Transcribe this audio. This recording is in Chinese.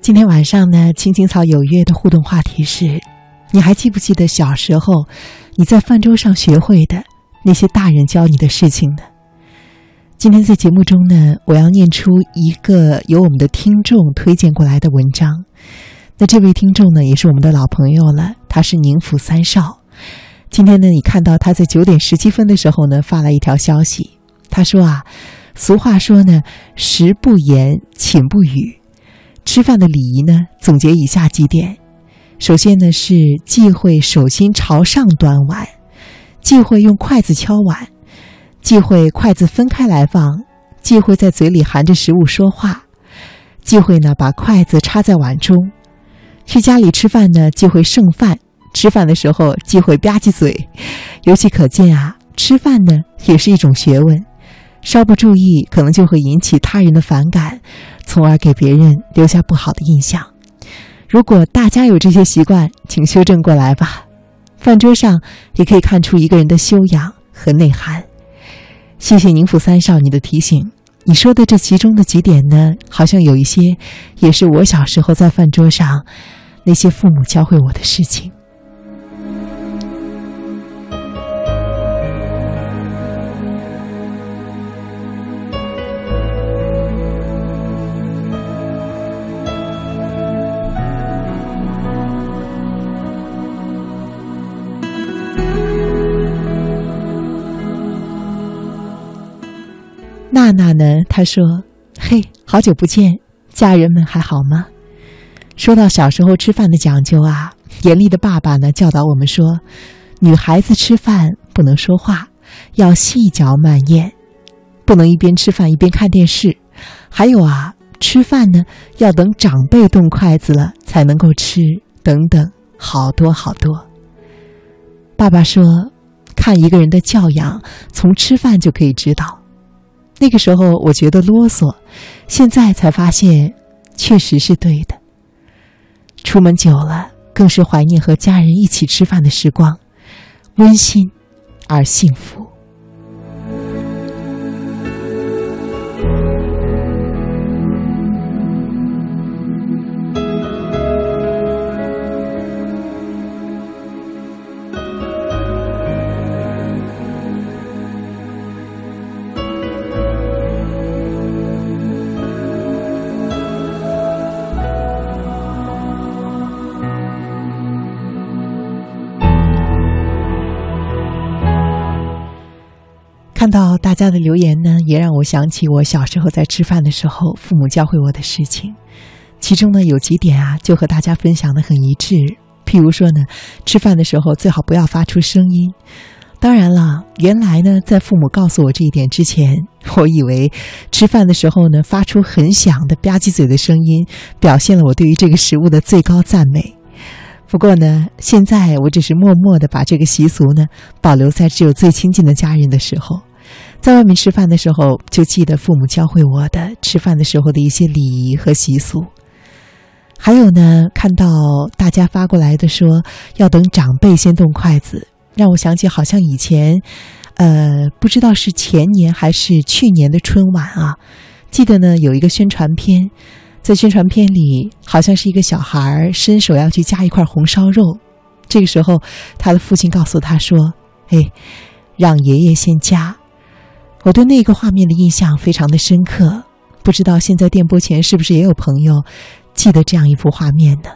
今天晚上呢，青青草有约的互动话题是：你还记不记得小时候你在饭桌上学会的那些大人教你的事情呢？今天在节目中呢，我要念出一个由我们的听众推荐过来的文章。那这位听众呢，也是我们的老朋友了，他是宁府三少。今天呢，你看到他在九点十七分的时候呢，发来一条消息，他说啊，俗话说呢，食不言，寝不语。吃饭的礼仪呢，总结以下几点：首先呢，是忌讳手心朝上端碗，忌讳用筷子敲碗，忌讳筷子分开来放，忌讳在嘴里含着食物说话，忌讳呢把筷子插在碗中。去家里吃饭呢，忌讳剩饭；吃饭的时候忌讳吧唧嘴。由此可见啊，吃饭呢也是一种学问。稍不注意，可能就会引起他人的反感，从而给别人留下不好的印象。如果大家有这些习惯，请修正过来吧。饭桌上也可以看出一个人的修养和内涵。谢谢宁府三少你的提醒。你说的这其中的几点呢，好像有一些，也是我小时候在饭桌上那些父母教会我的事情。娜娜呢？她说：“嘿，好久不见，家人们还好吗？”说到小时候吃饭的讲究啊，严厉的爸爸呢教导我们说，女孩子吃饭不能说话，要细嚼慢咽，不能一边吃饭一边看电视。还有啊，吃饭呢要等长辈动筷子了才能够吃，等等，好多好多。爸爸说，看一个人的教养，从吃饭就可以知道。那个时候我觉得啰嗦，现在才发现，确实是对的。出门久了，更是怀念和家人一起吃饭的时光，温馨而幸福。看到大家的留言呢，也让我想起我小时候在吃饭的时候，父母教会我的事情。其中呢，有几点啊，就和大家分享的很一致。譬如说呢，吃饭的时候最好不要发出声音。当然了，原来呢，在父母告诉我这一点之前，我以为吃饭的时候呢，发出很响的吧唧嘴的声音，表现了我对于这个食物的最高赞美。不过呢，现在我只是默默的把这个习俗呢，保留在只有最亲近的家人的时候。在外面吃饭的时候，就记得父母教会我的吃饭的时候的一些礼仪和习俗。还有呢，看到大家发过来的说要等长辈先动筷子，让我想起好像以前，呃，不知道是前年还是去年的春晚啊，记得呢有一个宣传片，在宣传片里好像是一个小孩伸手要去夹一块红烧肉，这个时候他的父亲告诉他说：“哎，让爷爷先夹。”我对那个画面的印象非常的深刻，不知道现在电波前是不是也有朋友记得这样一幅画面呢？